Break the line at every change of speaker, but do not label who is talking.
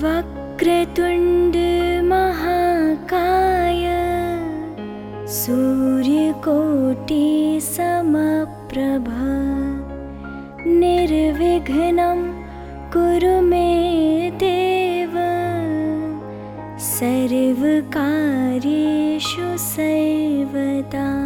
वक्रतुण्डमहाकाय सूर्यकोटि समप्रभ निर्विघ्नं कुरु मे देव। सर्वकार्येषु सर्वदा